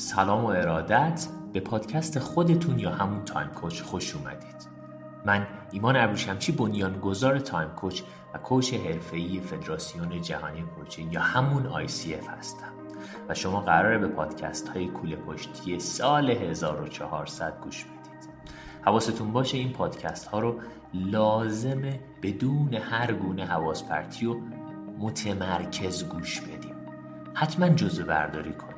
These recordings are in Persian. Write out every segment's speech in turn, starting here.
سلام و ارادت به پادکست خودتون یا همون Time Coach خوش اومدید. من ایمان ابریشمچی بنیانگذار Time Coach و coach حرفه‌ای فدراسیون جهانی coaching یا همون ICF هستم. و شما قراره به پادکست های کوله پشتی سال 1400 گوش بدید. حواستون باشه این پادکست ها رو لازمه بدون هر گونه حواس پرتی و متمرکز گوش بدیم. حتما جزو برداری کنید.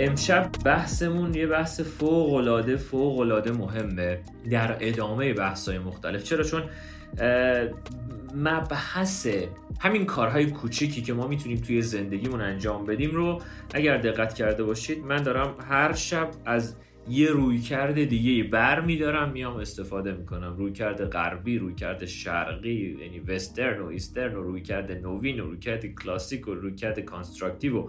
امشب بحثمون یه بحث فوق العاده فوق العاده مهمه در ادامه بحث های مختلف. چرا؟ چون مبحث همین کارهای کوچیکی که ما می‌تونیم توی زندگیمون انجام بدیم رو اگر دقت کرده باشید من دارم هر شب از یه رویکرد دیگه بر میدارم میام استفاده می‌کنم. رویکرد غربی رویکرد شرقی یعنی وسترن و eastern و رویکرد نوین و رویکرد کلاسیک و رویکرد constructive و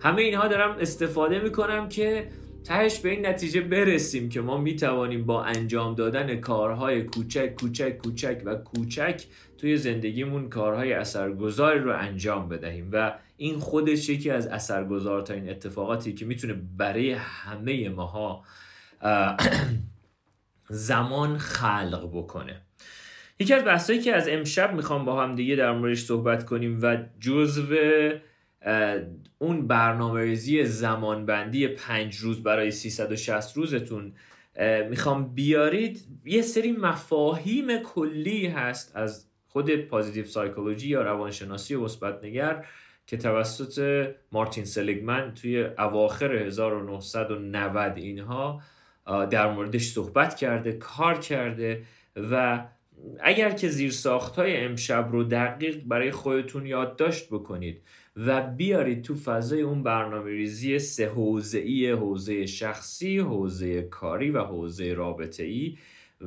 همه اینها دارم استفاده می‌کنم که تهش به این نتیجه برسیم که ما می‌توانیم با انجام دادن کارهای کوچک کوچک کوچک و کوچک توی زندگیمون کارهای اثرگذاری رو انجام بدهیم و این خودش یکی از اثرگذارترین اتفاقاتی که می‌تونه برای همه ماها زمان خلق بکنه. یکی از بحثایی که از امشب می‌خوام با هم دیگه در موردش صحبت کنیم و جزو اون برنامه ریزی زمانبندی پنج روز برای 360 روزتون می‌خوام بیارید. یه سری مفاهیم کلی هست از خود پازیتیو سایکولوژی یا روانشناسی مثبت نگر که توسط مارتین سلیگمن توی اواخر 1990 اینها در موردش صحبت کرده کار کرده و اگر که زیر های امشب رو دقیق برای خودتون یادداشت بکنید و بیارید تو فضای اون برنامه ریزی سه حوزه ای حوزه شخصی حوزه کاری و حوزه رابطه ای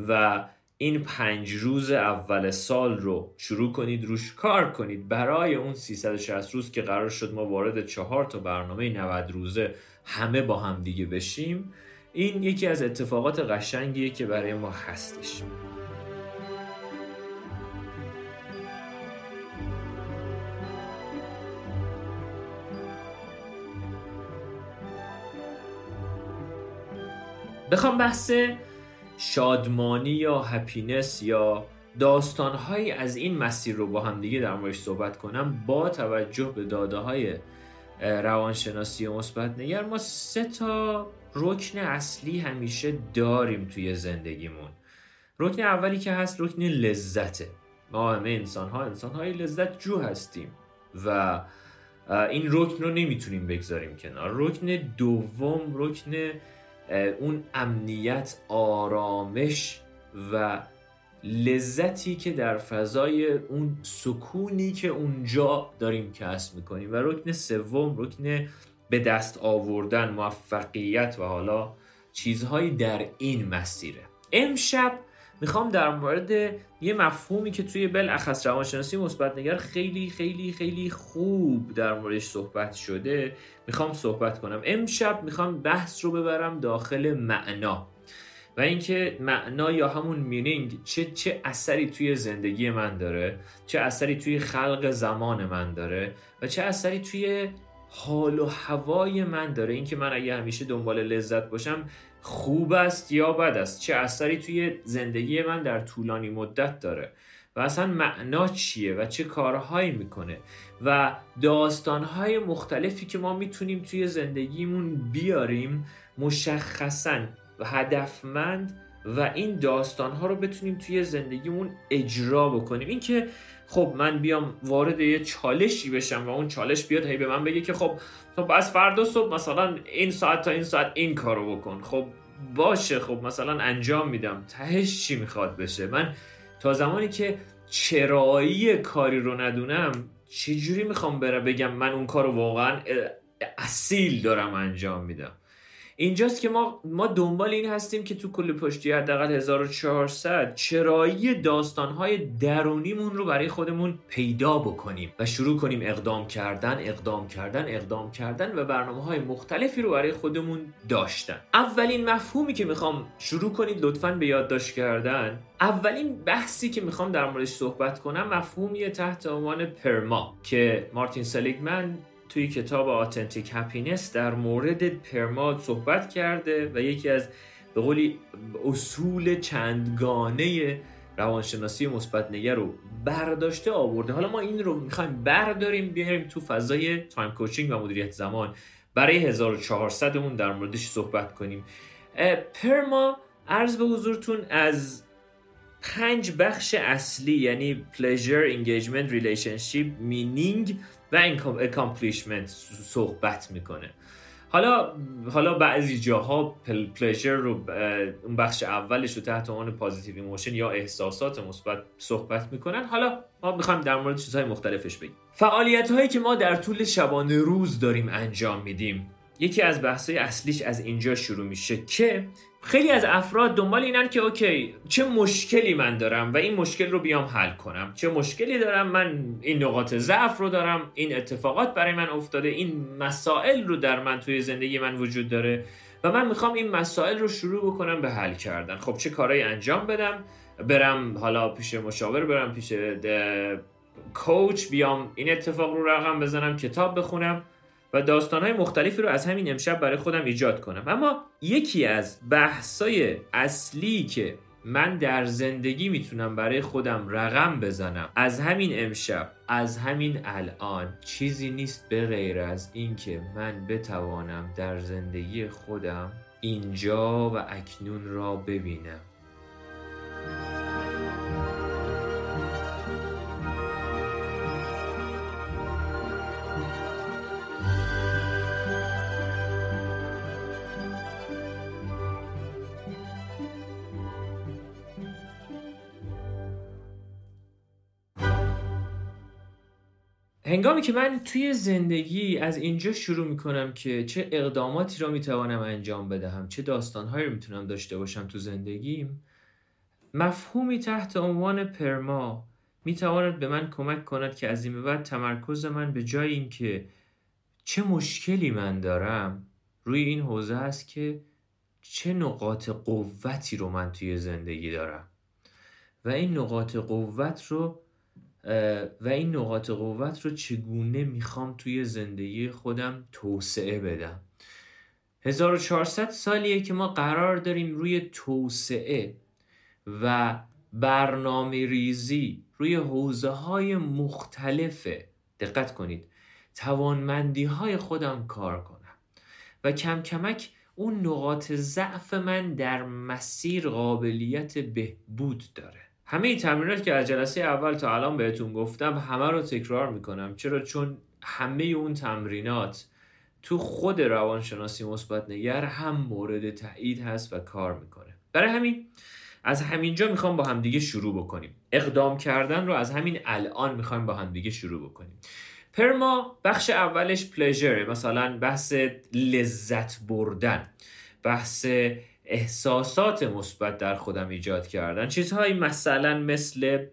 و این پنج روز اول سال رو شروع کنید روش کار کنید. برای اون 360 روز که قرار شد ما وارد چهار تا برنامه 90 روزه همه با هم دیگه بشیم این یکی از اتفاقات قشنگیه که برای ما هستش. بخوام بحث شادمانی یا هپینس یا داستانهایی از این مسیر رو با هم دیگه در موردش صحبت کنم با توجه به داده های روانشناسی مثبت نگر ما سه تا رکن اصلی همیشه داریم توی زندگیمون. رکن اولی که هست رکن لذته. ما همه انسان ها انسان های لذت جو هستیم و این رکن رو نمی‌تونیم بگذاریم کنار. رکن دوم رکن اون امنیت آرامش و لذتی که در فضای اون سکونی که اونجا داریم کسب می‌کنیم و رکن سوم رکن به دست آوردن موفقیت و حالا چیزهایی در این مسیره. امشب می‌خوام در مورد یه مفهومی که توی بالاخص روانشناسی مثبت نگر خیلی خیلی خیلی خوب در موردش صحبت شده می‌خوام صحبت کنم. امشب می‌خوام بحث رو ببرم داخل معنا و اینکه معنا یا همون مینینگ چه چه اثری توی زندگی من داره چه اثری توی خلق زمان من داره و چه اثری توی حال و هوای من داره. اینکه من اگه همیشه دنبال لذت باشم خوب است یا بد است؟ چه اثری توی زندگی من در طولانی مدت داره؟ و اصلا معنا چیه؟ و چه کارهایی می‌کنه؟ و داستانهای مختلفی که ما می‌تونیم توی زندگیمون بیاریم مشخصا و هدفمند و این داستانها رو بتونیم توی زندگیمون اجرا بکنیم. اینکه خب من بیام وارد یه چالشی بشم و اون چالش بیاد هی به من بگه که خب خب از فردا صبح مثلا این ساعت تا این ساعت این کارو بکن. خب باشه خب مثلا انجام میدم. تهش چی می‌خواد بشه؟ من تا زمانی که چرایی کاری رو ندونم چجوری می‌خوام برم بگم من اون کار رو واقعا اصیل دارم انجام میدم؟ اینجاست که ما ما دنبال این هستیم که تو کل پشتی حداقل 1400 چرایی داستانهای درونیمون رو برای خودمون پیدا بکنیم و شروع کنیم اقدام کردن اقدام کردن اقدام کردن و برنامه های مختلفی رو برای خودمون داشتن. اولین مفهومی که می‌خوام شروع کنید لطفا به یادداشت کردن اولین بحثی که می‌خوام در موردش صحبت کنم مفهومی تحت عنوان PERMA که مارتین سلیگمن توی کتاب Authentic Happiness در مورد PERMA صحبت کرده و یکی از به قولی اصول چندگانه روانشناسی مثبت نگر رو برداشته آورده. حالا ما این رو می‌خوایم برداریم بیاریم تو فضای time coaching و مدیریت زمان. برای 1400 مون در موردش صحبت کنیم. PERMA عرض به حضورتون از پنج بخش اصلی یعنی pleasure, engagement, relationship, meaning و accomplishment صحبت می‌کنه. حالا حالا بعضی جاها pleasure رو اون بخش اولش رو تحت عنوان positive emotion یا احساسات مثبت صحبت می‌کنن. حالا ما می‌خوایم در مورد چیزهای مختلفش بگیم. فعالیت هایی که ما در طول شبانه روز داریم انجام میدیم یکی از بحث‌های اصلیش از اینجا شروع میشه که خیلی از افراد دنبال اینن که اوکی چه مشکلی من دارم و این مشکل رو بیام حل کنم. چه مشکلی دارم؟ من این نقاط ضعف رو دارم این اتفاقات برای من افتاده این مسائل رو در من توی زندگی من وجود داره و من می‌خوام این مسائل رو شروع بکنم به حل کردن. خب چه کارهایی انجام بدم؟ برم حالا پیش مشاور برم پیش کوچ بیام این اتفاق رو رقم بزنم کتاب بخونم. و داستانهای مختلفی رو از همین امشب برای خودم ایجاد کنم. اما یکی از بحثای اصلی که من در زندگی می‌تونم برای خودم رقم بزنم از همین امشب از همین الان چیزی نیست به غیر از اینکه من بتوانم در زندگی خودم اینجا و اکنون را ببینم. هنگامی که من توی زندگی از اینجا شروع می‌کنم که چه اقداماتی را می‌توانم انجام بدهم چه داستانهایی رو می‌تونم داشته باشم تو زندگیم مفهومی تحت عنوان پرما می‌تواند به من کمک کند که از این بعد تمرکز من به جای اینکه چه مشکلی من دارم روی این حوزه است که چه نقاط قوتی رو من توی زندگی دارم. و این نقاط قوت رو و این نقاط قوت رو چگونه می‌خوام توی زندگی خودم توسعه بدم؟ 1400 سالیه که ما قرار داریم روی توسعه و برنامه ریزی روی حوزه های مختلف دقت کنید توانمندی های خودم کار کنم و کم کمک اون نقاط ضعف من در مسیر قابلیت بهبود داره. همه این تمرینات که از جلسه اول تا الان بهتون گفتم همه رو تکرار می‌کنم. چرا؟ چون همه اون تمرینات تو خود روانشناسی مثبت نگر هم مورد تایید هست و کار می‌کنه. برای همین از همینجا می‌خوام با همدیگه شروع بکنیم. اقدام کردن رو از همین الان می‌خوایم با همدیگه شروع بکنیم. پرما بخش اولش پلژر مثلا بحث لذت بردن بحث احساسات مثبت در خودم ایجاد کردن. چیزهایی مثلا مثل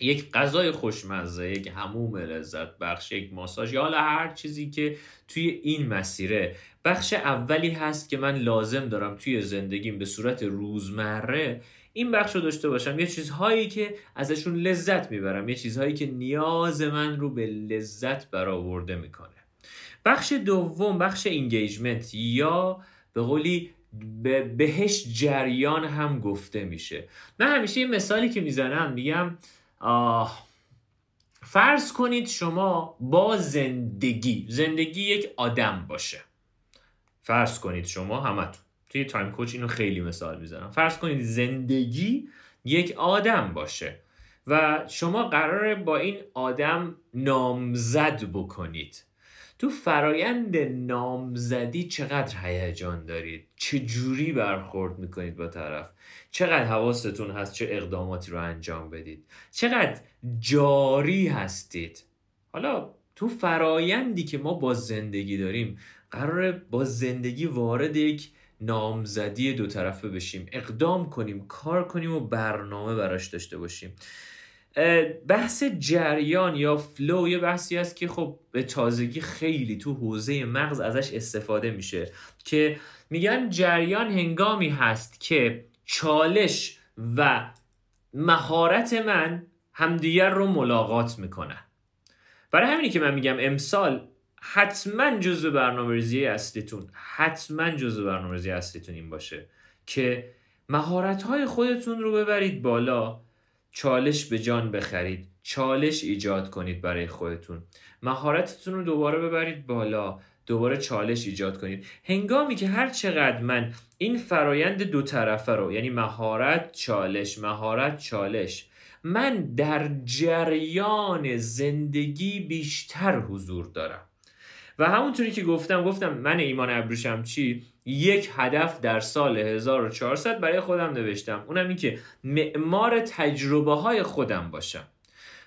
یک غذای خوشمزه یک هموم لذت بخش یک ماساژ یا حالا هر چیزی که توی این مسیره. بخش اولی هست که من لازم دارم توی زندگیم به صورت روزمره این بخش رو داشته باشم. یه چیزهایی که ازشون لذت می‌برم یه چیزهایی که نیاز من رو به لذت برآورده می‌کنه. بخش دوم بخش انگیجمنت یا به قولی به بهش جریان هم گفته میشه. من همیشه این مثالی که می‌زنم میگم فرض کنید شما با زندگی زندگی یک آدم باشه. فرض کنید شما همتون. توی تایم کوچ اینو خیلی مثال می‌زنم. فرض کنید زندگی یک آدم باشه و شما قراره با این آدم نامزد بکنید. تو فرایند نامزدی چقدر هیجان دارید؟ چه جوری برخورد می‌کنید با طرف؟ چقدر حواستون هست چه اقداماتی رو انجام بدید؟ چقدر جاری هستید؟ حالا تو فرایندی که ما با زندگی داریم قراره با زندگی وارد یک نامزدی دو طرفه بشیم اقدام کنیم کار کنیم و برنامه براش داشته باشیم. بحث جریان یا فلو یه بحثی است که خب به تازگی خیلی تو حوزه مغز ازش استفاده میشه که میگن جریان هنگامی هست که چالش و مهارت من همدیگر رو ملاقات می‌کنن برای همینی که من میگم امسال حتما جزو برنامه ریزی اصلیتون حتما جزو برنامه ریزی اصلیتون این باشه که مهارت های خودتون رو ببرید بالا چالش به جان بخرید. چالش ایجاد کنید برای خودتون. مهارتتون رو دوباره ببرید بالا. دوباره چالش ایجاد کنید. هنگامی که هر چقدر من این فرایند دو طرفه رو یعنی مهارت چالش مهارت چالش من در جریان زندگی بیشتر حضور دارم. و همونطوری که گفتم گفتم من ایمان ابروشم چی؟ یک هدف در سال 1400 برای خودم نوشتم. اونم این که معمار تجربه های خودم باشم.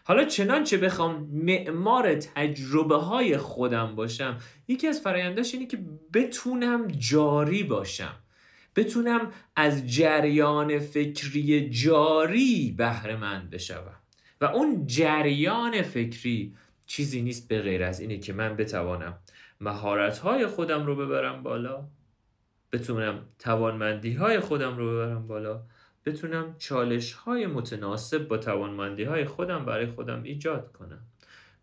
حالا چنانچه بخوام معمار تجربه های خودم باشم یکی از فراینداش اینه که بتونم جاری باشم. بتونم از جریان فکری جاری بهره مند بشوم. و اون جریان فکری چیزی نیست به غیر از اینه که من بتوانم مهارت خودم رو ببرم بالا. بتونم توانمندی های خودم رو ببرم بالا بتونم چالش های متناسب با توانمندی های خودم برای خودم ایجاد کنم.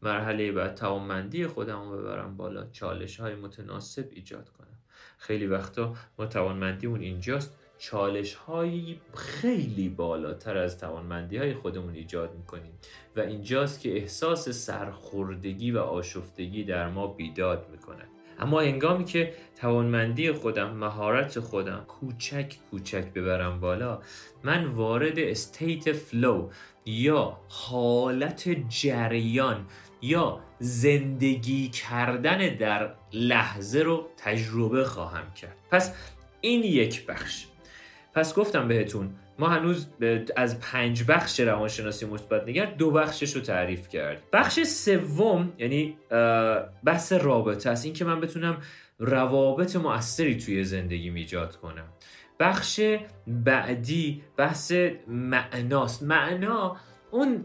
مرحله بعد توانمندی خودم رو ببرم بالا چالش های متناسب ایجاد کنم. خیلی وقتا ما توانمندیمون اینجاست چالش هایی خیلی بالاتر از توانمندی های خودمون ایجاد می‌کنیم و اینجاست که احساس سرخوردگی و آشفتگی در ما بیداد می‌کنه اما هنگامی که توانمندی خودم مهارت خودم کوچک کوچک ببرم بالا من وارد state flow یا حالت جریان یا زندگی کردن در لحظه رو تجربه خواهم کرد. پس این یک بخش. پس گفتم بهتون ما هنوز از پنج بخش روانشناسی مثبت نگر دو بخشش رو تعریف کرد. بخش سوم یعنی بحث رابطه است. این که من بتونم روابط مؤثری توی زندگی ایجاد کنم. بخش بعدی بحث معناست. معنا اون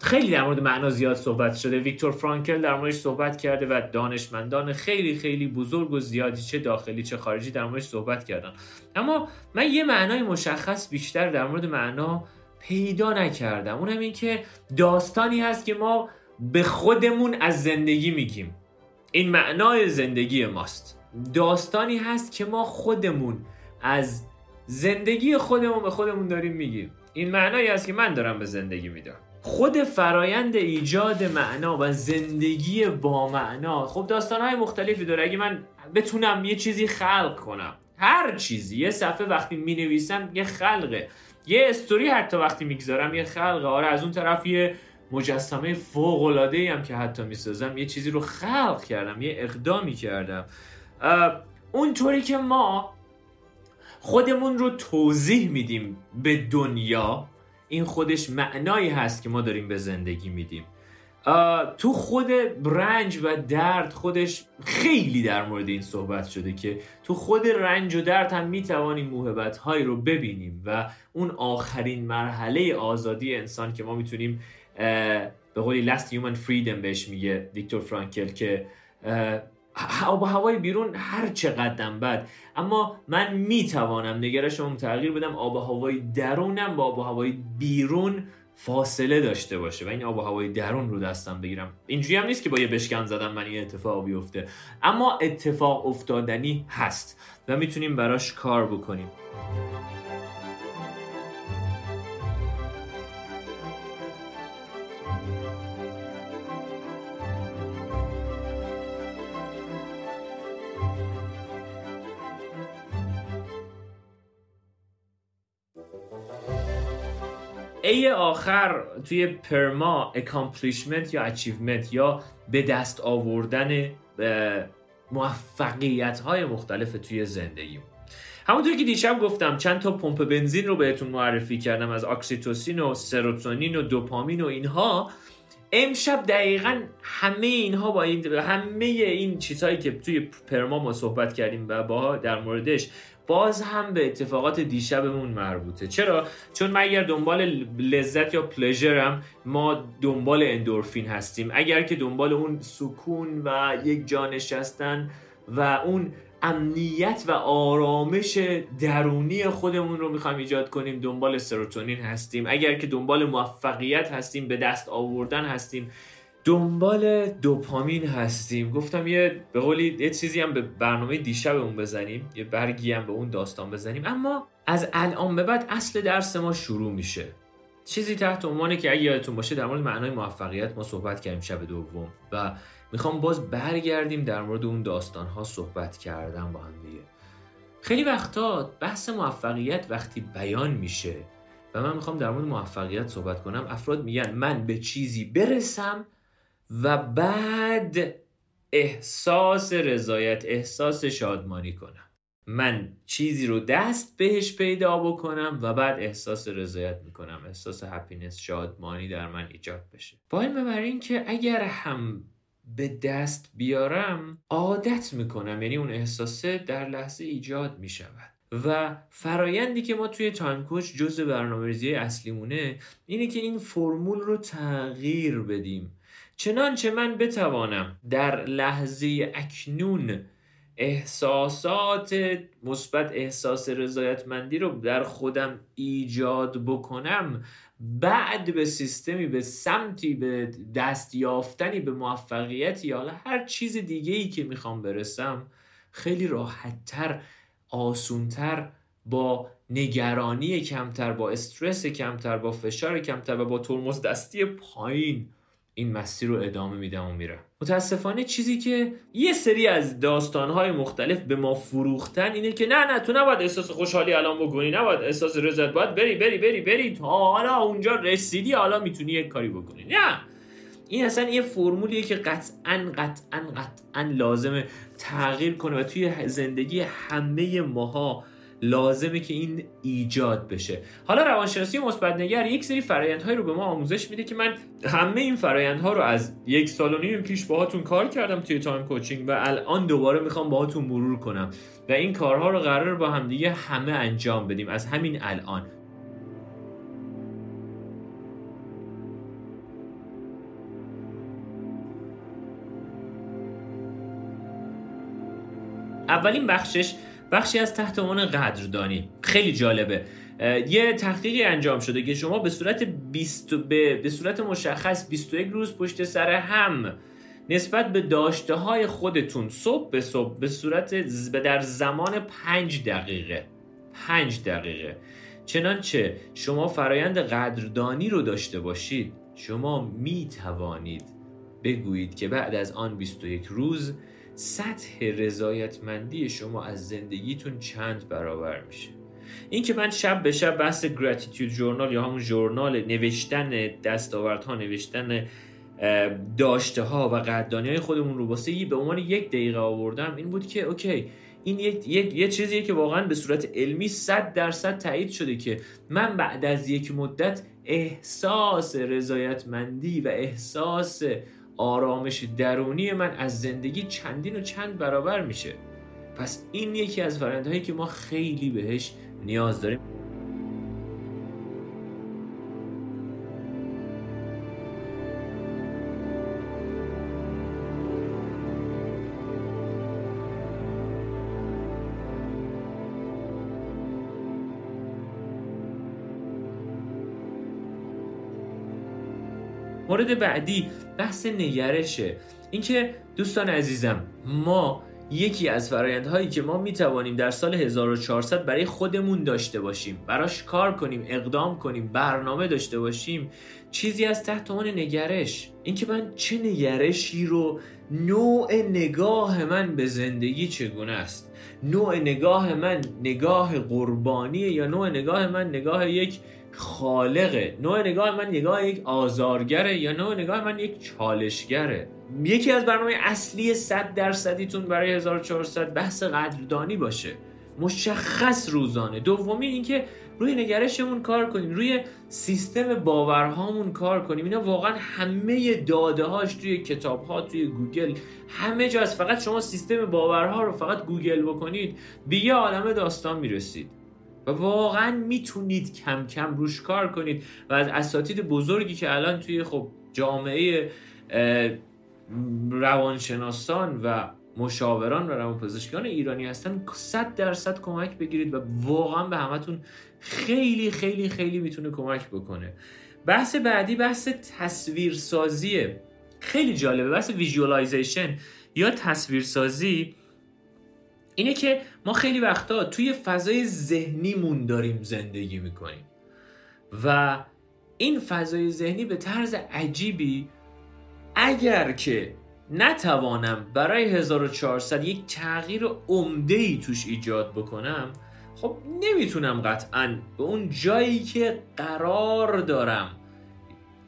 خیلی در مورد معنا زیاد صحبت شده. ویکتور فرانکل در موردش صحبت کرده و دانشمندان خیلی خیلی بزرگ و زیادی چه داخلی چه خارجی در موردش صحبت کردن. اما من یه معنای مشخص بیشتر در مورد معنا پیدا نکردم. اون هم این که داستانی هست که ما به خودمون از زندگی میگیم. این معنای زندگی ماست. داستانی هست که ما خودمون از زندگی خودمون به خودمون داریم میگیم. این معنایی است که من دارم به زندگی میدم. خود فرایند ایجاد معنا و زندگی با معنا. خب داستانهای مختلفی داره. اگه من بتونم یه چیزی خلق کنم هر چیزی یه صفحه وقتی می نویسم یه خلقه. یه استوری حتی وقتی می‌گذارم یه خلقه. آره از اون طرف یه مجسمه فوق العاده هم که حتی می‌سازم یه چیزی رو خلق کردم یه اقدامی کردم. اونطوری که ما خودمون رو توضیح میدیم به دنیا. این خودش معنایی هست که ما داریم به زندگی میدیم. تو خود رنج و درد خودش خیلی در مورد این صحبت شده که تو خود رنج و درد هم می‌توانیم موهبت هایی رو ببینیم و اون آخرین مرحله آزادی انسان که ما می‌تونیم به قولی last human freedom بهش میگه ویکتور فرانکل که آب و هوای بیرون هر چه قدم بد. اما من می‌توانم نگرشم تغییر بدم آب و هوای درونم با آب و هوای بیرون فاصله داشته باشه و این آب و هوای درون رو دستم بگیرم. اینجوری هم نیست که با یه بشکن زدم من این اتفاق بیفته. اما اتفاق افتادنی هست و می‌تونیم براش کار بکنیم. A آخر توی PERMA accomplishment یا achievement یا به دست آوردن موفقیت های مختلف توی زندگیم همونطور که دیشب گفتم چند تا پمپ بنزین رو بهتون معرفی کردم از اکسیتوسین و سروتونین و دوپامین و اینها. امشب دقیقا همه اینها با این همه این چیزهایی که توی PERMA ما صحبت کردیم و با در موردش باز هم به اتفاقات دیشبمون مربوطه. چرا؟ چون من اگر دنبال لذت یا پلژرم ما دنبال اندورفین هستیم. اگر که دنبال اون سکون و یک جانشستن و اون امنیت و آرامش درونی خودمون رو می‌خوایم ایجاد کنیم دنبال سروتونین هستیم. اگر که دنبال موفقیت هستیم به دست آوردن هستیم دنبال دوپامین هستیم. گفتم یه به قولی یه چیزی هم به برنامه دیشبمون بزنیم یه برگی هم به اون داستان بزنیم. اما از الان به بعد اصل درس ما شروع میشه. چیزی تحت عنوانه که اگه یادتون باشه در مورد معنای موفقیت ما صحبت کردیم شب دوم و می‌خوام باز برگردیم در مورد اون داستان ها صحبت کردن با هم دیگه. خیلی وقتا بحث موفقیت وقتی بیان میشه و من می‌خوام در مورد موفقیت صحبت کنم. افراد میگن من به چیزی برسم و بعد احساس رضایت احساس شادمانی کنم. من چیزی رو دست بهش پیدا بکنم و بعد احساس رضایت می‌کنم. احساس هپینس شادمانی در من ایجاد بشه. با این که اگر هم به دست بیارم عادت می‌کنم. یعنی اون احساسه در لحظه ایجاد می‌شود. و فرایندی که ما توی تایم کوچ جز برنامه ریزی اصلیمونه اینه که این فرمول رو تغییر بدیم. چنانچه من بتوانم در لحظه اکنون احساسات مثبت احساس رضایتمندی رو در خودم ایجاد بکنم بعد به سیستمی به سمتی به دست یافتنی به موفقیتی حالا هر چیز دیگه ای که می‌خوام برسم خیلی راحتتر آسونتر با نگرانی کمتر با استرس کمتر با فشار کمتر و با ترمز دستی پایین این مسیر رو ادامه میدم و میرم متاسفانه چیزی که یه سری از داستانهای مختلف به ما فروختن اینه که نه نه تو نباید احساس خوشحالی الان بکنی نباید احساس رضایت باید بری بری بری بری تا حالا اونجا رسیدی حالا می‌تونی یک کاری بکنی. نه. این اصلا یه فرمولیه که قطعا قطعا قطعا لازمه تغییر کنه و توی زندگی همه ماها لازمه که این ایجاد بشه. حالا روانشناسی مثبت نگر یک سری فرایندهایی رو به ما آموزش میده که من همه این فرایندها رو از یک سال و نیم پیش باهاتون کار کردم توی تایم کوچینگ و الان دوباره می‌خوام باهاتون مرور کنم و این کارها رو قرار با همدیگه همه انجام بدیم. از همین الان. اولین بخشش بخشی از تحت عنوان قدردانی. خیلی جالبه. یه تحقیقی انجام شده که شما به صورت 20 به, به صورت مشخص 21 روز پشت سر هم نسبت به داشته های خودتون صبح به صبح به صورت در زمان 5 دقیقه. 5 دقیقه. چنانچه شما فرایند قدردانی رو داشته باشید شما می توانید بگویید که بعد از آن 21 روز سطح رضایتمندی شما از زندگیتون چند برابر میشه؟ این که من شب به شب بحث گراتیتیود جورنال یا همون جورنال نوشتن دستاوردها نوشتن داشته ها و قدردانی های خودمون رو واسه به عنوان یک دقیقه آوردم این بود که اوکی این یک, یک، یه چیزیه که واقعا به صورت علمی 100 درصد تایید شده که من بعد از یک مدت احساس رضایتمندی و احساس آرامش درونی من از زندگی چندین و چند برابر میشه. پس این یکی از فرندهایی که ما خیلی بهش نیاز داریم. مورد بعدی بحث نگرشه. اینکه دوستان عزیزم ما یکی از فرایندهایی که ما می توانیم در سال 1400 برای خودمون داشته باشیم براش کار کنیم اقدام کنیم برنامه داشته باشیم چیزی از تحت عنوان نگرش. اینکه من چه نگرشی رو نوع نگاه من به زندگی چگونه است؟ نوع نگاه من نگاه قربانیه یا نوع نگاه من نگاه یک خالقه نوع نگاه من نگاه یک آزارگره یا نوع نگاه من یک چالشگره. یکی از برنامه اصلی 100 درصدیتون برای 1400 بحث قدردانی باشه. مشخص روزانه. دومی اینکه روی نگرشمون کار کنیم. روی سیستم باورهامون کار کنیم. اینا واقعا همه داده هاش توی کتاب ها توی گوگل همه جا فقط شما سیستم باورها رو فقط گوگل بکنید به یه عالم داستان می‌رسید. و واقعا می‌تونید کم کم روش کار کنید. و از اساتید بزرگی که الان توی خب جامعه روانشناسان و مشاوران و روانپزشکان ایرانی هستن 100 درصد کمک بگیرید و واقعا به همتون خیلی خیلی خیلی می‌تونه کمک بکنه. بحث بعدی بحث تصویرسازیه. خیلی جالبه. بحث visualization یا تصویرسازی اینه که ما خیلی وقتا توی فضای ذهنیمون داریم زندگی می‌کنیم. و این فضای ذهنی به طرز عجیبی اگر که نتوانم برای 1400 یک تغییر عمده ای توش ایجاد بکنم خب نمی‌تونم قطعا به اون جایی که قرار دارم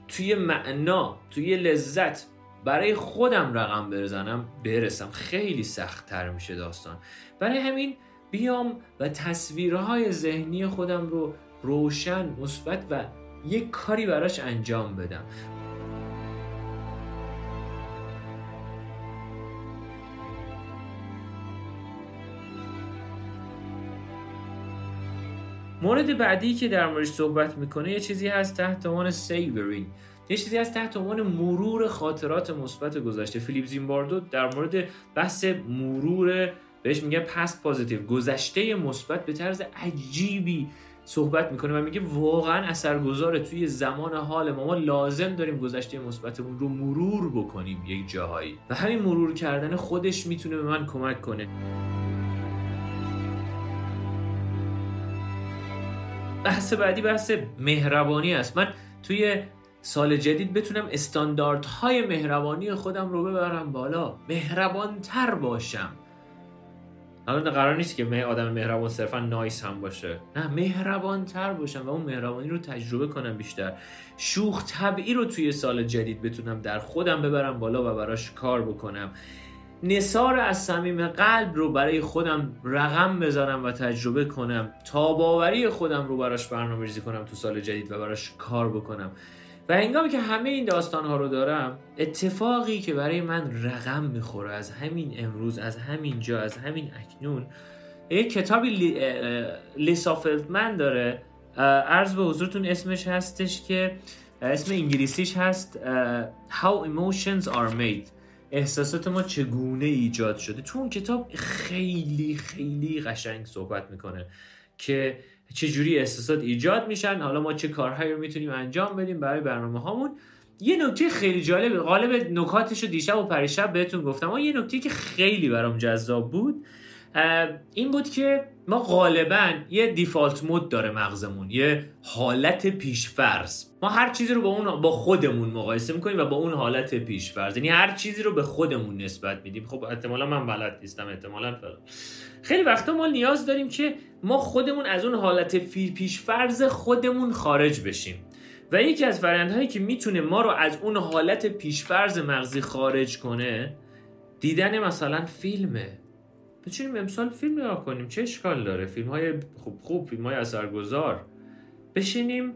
توی معنا توی لذت برای خودم رقم بزنم برسم. خیلی سخت تر میشه داستان. برای همین بیام و تصویرهای ذهنی خودم رو روشن مثبت و یک کاری براش انجام بدم. مورد بعدی که در موردش صحبت می‌کنه یه چیزی هست تحت عنوان savoring یه چیزی از تحت عنوان مرور خاطرات مثبت گذشته. فیلیپ زیمباردو در مورد بحث مرور بهش میگه past positive گذشته مثبت به طرز عجیبی صحبت می‌کنه و میگه واقعا اثرگذاره توی زمان حال ما. ما لازم داریم گذشته مثبتمون رو مرور بکنیم یک جاهایی. و همین مرور کردن خودش می‌تونه به من کمک کنه. بحث بعدی بحث مهربانی است. من توی سال جدید بتونم استانداردهای مهربانی خودم رو ببرم بالا. مهربانتر باشم. الان قرار نیست که آدم مهربان صرفا نایس هم باشه. نه مهربانتر باشم و اون مهربانی رو تجربه کنم بیشتر. شوخ طبعی رو توی سال جدید بتونم در خودم ببرم بالا و براش کار بکنم. نصار از صمیم قلب رو برای خودم رقم بذارم و تجربه کنم. تا باوری خودم رو براش برنامه ریزی کنم تو سال جدید و براش کار بکنم. و هنگامی که همه این داستان ها رو دارم اتفاقی که برای من رقم می‌خوره از همین امروز از همین جا از همین اکنون یک کتابی لی، لیسا داره. عرض به حضورتون اسمش هستش که اسم انگلیسیش هست How Emotions Are Made. احساسات ما چگونه ایجاد شده؟ تو اون کتاب خیلی خیلی قشنگ صحبت می‌کنه که چه جوری احساسات ایجاد میشن؟ حالا ما چه کارهایی رو می‌تونیم انجام بدیم برای برنامه هامون یه نکته خیلی جالب غالب نکاتش رو دیشب و پریشب بهتون گفتم اما یه نکته که خیلی برام جذاب بود این بود که ما غالبا یه دیفالت مود داره مغزمون یه حالت پیشفرض. ما هر چیزی رو با اون با خودمون مقایسه می‌کنیم و با اون حالت پیشفرض. یعنی هر چیزی رو به خودمون نسبت میدیم. خب احتمالا من بلد نیستم احتمالا فلان. خیلی وقتا ما نیاز داریم که ما خودمون از اون حالت پیشفرض خودمون خارج بشیم. و یکی از فرندهایی که می‌تونه ما رو از اون حالت پیشفرض مغزی خارج کنه دیدن مثلا فیلمه. بچینیم امسال فیلم نگاه کنیم چه اشکال داره؟ فیلم های خوب خوب فیلم های اثرگذار. بشینیم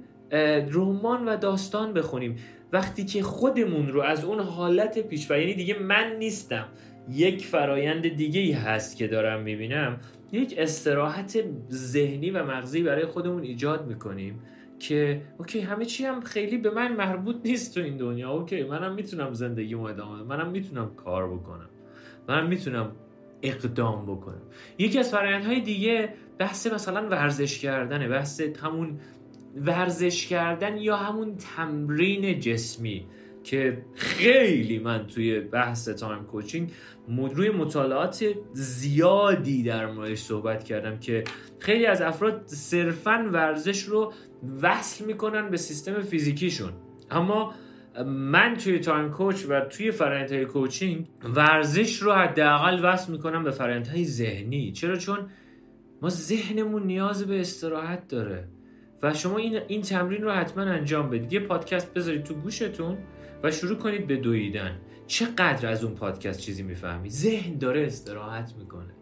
رمان و داستان بخونیم. وقتی که خودمون رو از اون حالت پیش و یعنی دیگه من نیستم یک فرایند دیگه ای هست که دارم می‌بینم یک استراحت ذهنی و مغزی برای خودمون ایجاد می‌کنیم که okay همه چی هم خیلی به من مربوط نیست تو این دنیا. okay منم می‌تونم زندگیمو ادامه منم می‌تونم کار بکنم منم می‌تونم اقدام بکنم یکی از فرآیندهای دیگه بحث مثلا ورزش کردنه بحث همون ورزش کردن یا همون تمرین جسمی که خیلی من توی بحث time coaching روی مطالعات زیادی در موردش صحبت کردم که خیلی از افراد صرفا ورزش رو وصل می‌کنن به سیستم فیزیکیشون. اما من توی Time Coach و توی فرآیندهای coaching ورزش رو حداقل وصل می‌کنم به فرآیندهای ذهنی. چرا؟ چون ما ذهنمون نیاز به استراحت داره و شما این, این تمرین رو حتما انجام بدید. یه پادکست بذارید تو گوشتون و شروع کنید به دویدن. چقدر از اون پادکست چیزی می‌فهمید؟ ذهن داره استراحت می‌کنه.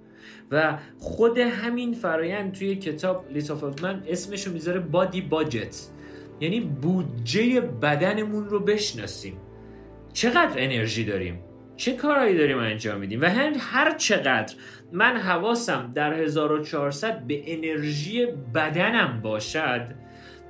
و خود همین فرایند توی کتاب لیتا فولدمن اسمشو می‌ذاره بادی باجت یعنی بودجه بدنمون رو بشناسیم. چقدر انرژی داریم؟ چه کارهایی داریم انجام میدیم؟ و هر, هر چقدر من حواسم در 1400 به انرژی بدنم باشد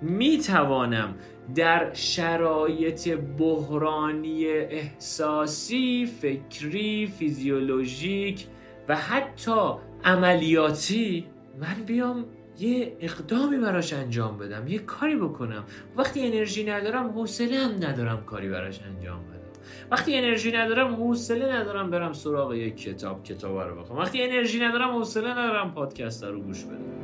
می‌توانم در شرایط بحرانی احساسی، فکری، فیزیولوژیک و حتی عملیاتی من بیام یه اقدامی براش انجام بدم یه کاری بکنم. وقتی انرژی ندارم حوصله هم ندارم کاری براش انجام بدم. وقتی انرژی ندارم حوصله ندارم برم سراغ یک کتاب کتاب رو بخونم. وقتی انرژی ندارم حوصله ندارم پادکست رو گوش بدم.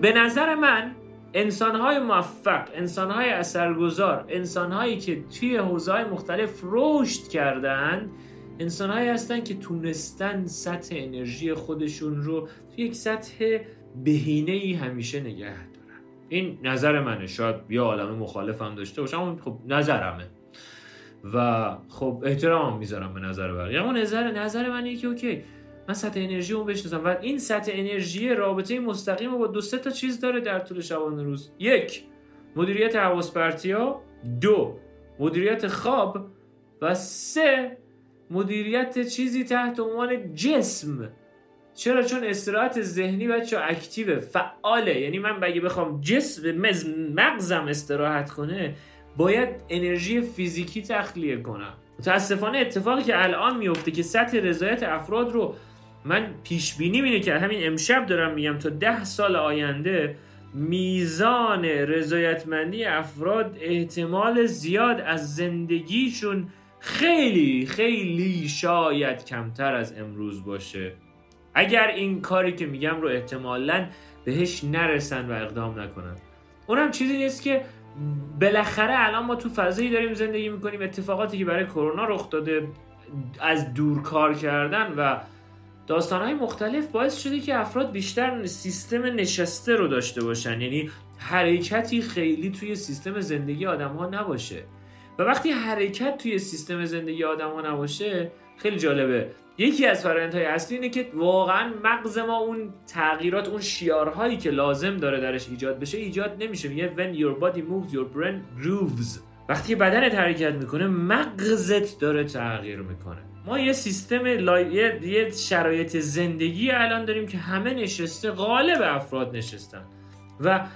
به نظر من انسانهای موفق انسانهای اثرگذار انسانهایی که توی حوزه مختلف رشد کردن انسانهایی هستن که تونستن سطح انرژی خودشون رو توی یک سطح بهینه ای همیشه نگه دارن. این نظر منه. شاید یه عالم مخالفم داشته باشم اما خب نظرمه. و خب احترام می‌ذارم به نظر بقیه. اما نظر نظر منه که اوکی من سطح انرژی اون بشناسم. و این سطح انرژی رابطه مستقیم با دو سه تا چیز داره در طول شبانه روز. یک مدیریت حواس ها. دو مدیریت خواب. و سه مدیریت چیزی تحت عنوان جسم. چرا؟ چون استراحت ذهنی بچه اکتیو فعاله. یعنی من بگه بخوام جسم مغزم استراحت کنه باید انرژی فیزیکی تخلیه کنم. متاسفانه اتفاقی که الان میفته که سطح رضایت افراد رو من پیش بینی اینه که همین امشب دارم میگم تا ده سال آینده میزان رضایتمندی افراد احتمال زیاد از زندگیشون خیلی خیلی شاید کمتر از امروز باشه. اگر این کاری که میگم رو احتمالا بهش نرسن و اقدام نکنن. اونم چیزی نیست که بالاخره الان ما تو فضایی داریم زندگی می‌کنیم اتفاقاتی که برای کرونا رخ داده از دور کار کردن و های مختلف باعث شده که افراد بیشتر سیستم نشسته رو داشته باشن. یعنی حرکتی خیلی توی سیستم زندگی آدم ها نباشه. و وقتی حرکت توی سیستم زندگی آدم ها نباشه خیلی جالبه. یکی از فرآیندهای اصلی اینه که واقعا مغز ما اون تغییرات اون شیارهایی که لازم داره درش ایجاد بشه ایجاد نمیشه. میگه when your body moves your brain grooves. وقتی بدنت حرکت می‌کنه مغزت داره تغییر می‌کنه. ما یه سیستم یه شرایط زندگی الان داریم که همه نشسته غالب افراد نشستن. و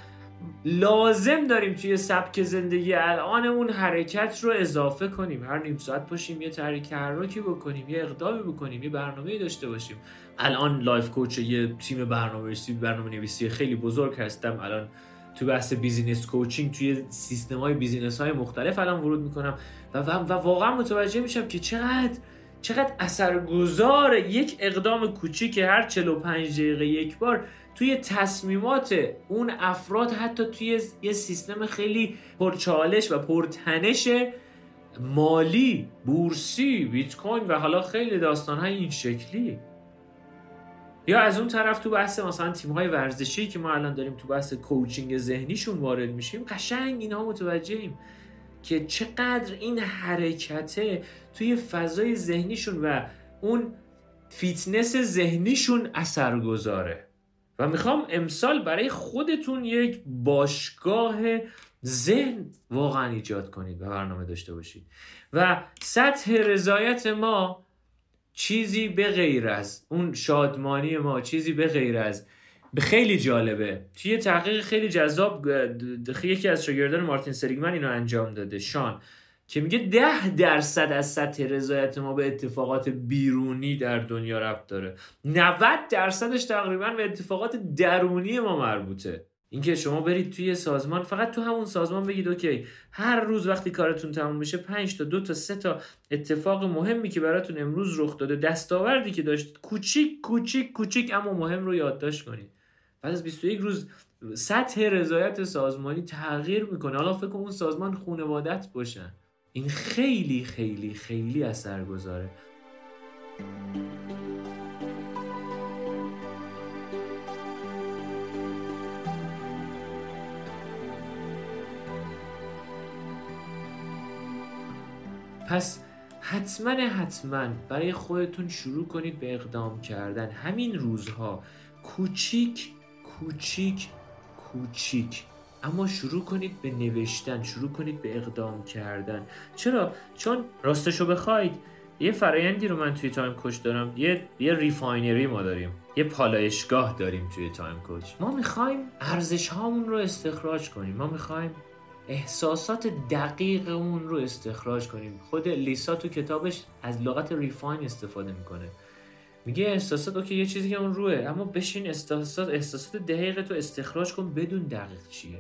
لازم داریم توی سبک زندگی الانمون حرکت رو اضافه کنیم. هر نیم ساعت باشیم یه تحریک حرکتی بکنیم یه اقدامی بکنیم یه برنامه داشته باشیم. الان life coach یه تیم برنامه نویسی برنامه نویسی خیلی بزرگ هستم. الان تو بحث business coaching توی سیستم های business های مختلف الان ورود می‌کنم. و, و, و واقعا متوجه میشم که چقدر چقدر اثرگذار یک اقدام کوچیک هر 45 دقیقه یک بار توی تصمیمات اون افراد حتی توی یه سیستم خیلی پرچالش و پرتنش مالی بورسی بیت کوین و حالا خیلی داستان های این شکلی. یا از اون طرف تو بحث مثلا تیم های ورزشی که ما الان داریم تو بحث coaching ذهنیشون وارد میشیم قشنگ اینا متوجهیم. که چقدر این حرکته توی فضای ذهنیشون و اون فیتنس ذهنیشون اثر گذاره و می‌خوام امسال برای خودتون یک باشگاه ذهن واقعا ایجاد کنید و برنامه داشته باشید. و سطح رضایت ما چیزی به غیر از اون شادمانی ما چیزی به غیر از خیلی جالبه. توی تحقیق خیلی جذاب یکی از شاگردان مارتین سریگمن اینو انجام داده شان که میگه ده درصد از سطح رضایت ما به اتفاقات بیرونی در دنیا ربط داره. 90 درصدش تقریبا به اتفاقات درونی ما مربوطه. اینکه شما برید توی سازمان فقط تو همون سازمان بگید اوکی هر روز وقتی کارتون تموم بشه 5 تا دو تا سه تا اتفاق مهمی که براتون امروز رخ داده دستاوردی که داشتید کوچیک کوچیک کوچیک اما مهم رو یادداشت کنید. بعد از 21 روز سطح رضایت سازمانی تغییر می‌کنه. حالا فکر اون سازمان خونوادت باشن. این خیلی خیلی خیلی اثرگذاره پس حتما حتما برای خودتون شروع کنید به اقدام کردن. همین روزها کوچیک کوچیک کوچیک. اما شروع کنید به نوشتن شروع کنید به اقدام کردن. چرا؟ چون راستشو بخواید. یه فرایندی رو من توی Time Coach دارم. یه یه refinery ما داریم. یه پالایشگاه داریم توی Time Coach. ما می‌خوایم ارزش هامون رو استخراج کنیم. ما می‌خوایم احساسات دقیق اون رو استخراج کنیم. خود لیسا تو کتابش از لغت ریفاین استفاده می‌کنه. میگه احساسات اوکی یه چیزی که اون روه اما بشین احساسات احساسات دقیق تو استخراج کن بدون دقیق چیه.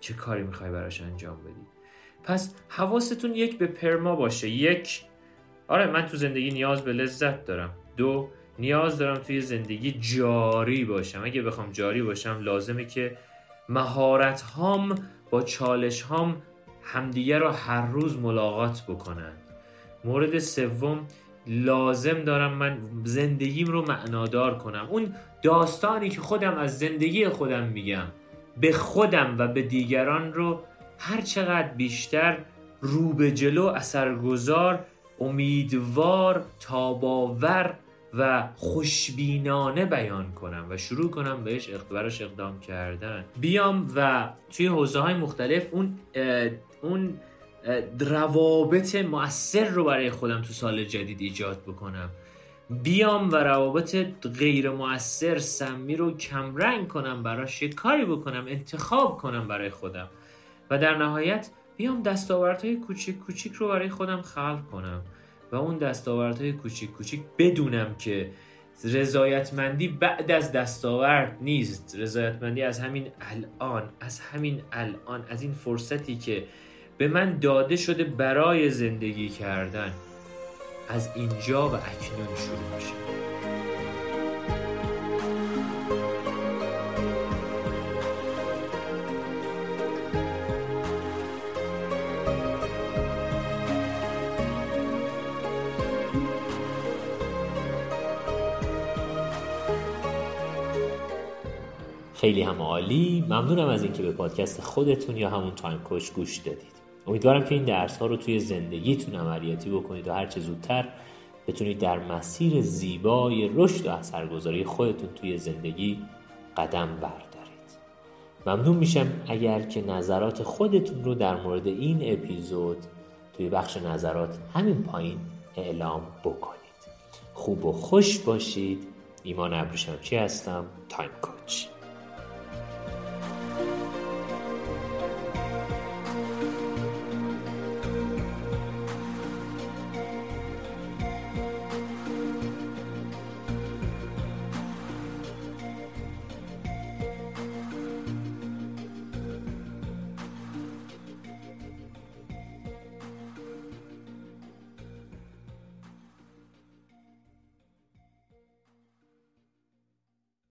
چه کاری می‌خوای براش انجام بدی؟ پس حواستون یک به پرما باشه. یک آره من تو زندگی نیاز به لذت دارم. دو نیاز دارم توی زندگی جاری باشم. اگه بخوام جاری باشم لازمه که مهارت هام با چالش هام همدیگه رو هر روز ملاقات بکنن. مورد سوم لازم دارم من زندگیم رو معنادار کنم. اون داستانی که خودم از زندگی خودم میگم به خودم و به دیگران رو هر چقدر بیشتر رو به جلو اثرگذار امیدوار تاباور و خوشبینانه بیان کنم و شروع کنم بهش براش اقدام کردن. بیام و توی حوزه های مختلف اون اون روابط مؤثر رو برای خودم تو سال جدید ایجاد بکنم. بیام و روابط غیر مؤثر سمی رو کمرنگ کنم براش یه کاری بکنم انتخاب کنم برای خودم. و در نهایت بیام دستاوردهای کوچیک کوچیک رو برای خودم خلق کنم. و اون دستاوردهای کوچیک کوچیک بدونم که رضایتمندی بعد از دستاورد نیست. رضایتمندی از همین الان از همین الان از این فرصتی که به من داده شده برای زندگی کردن. از اینجا و اکنون شروع میشه. خیلی هم عالی. ممنونم از اینکه به پادکست خودتون یا همون تایم کوچ گوش دادید. امیدوارم که این درس ها رو توی زندگیتون عملیاتی بکنید و هرچه زودتر بتونید در مسیر زیبای رشد و اثرگذاری خودتون توی زندگی قدم بردارید. ممنون میشم اگر که نظرات خودتون رو در مورد این اپیزود توی بخش نظرات همین پایین اعلام بکنید. خوب و خوش باشید. ایمان ابریشمچی هستم؟ تایم کوچ.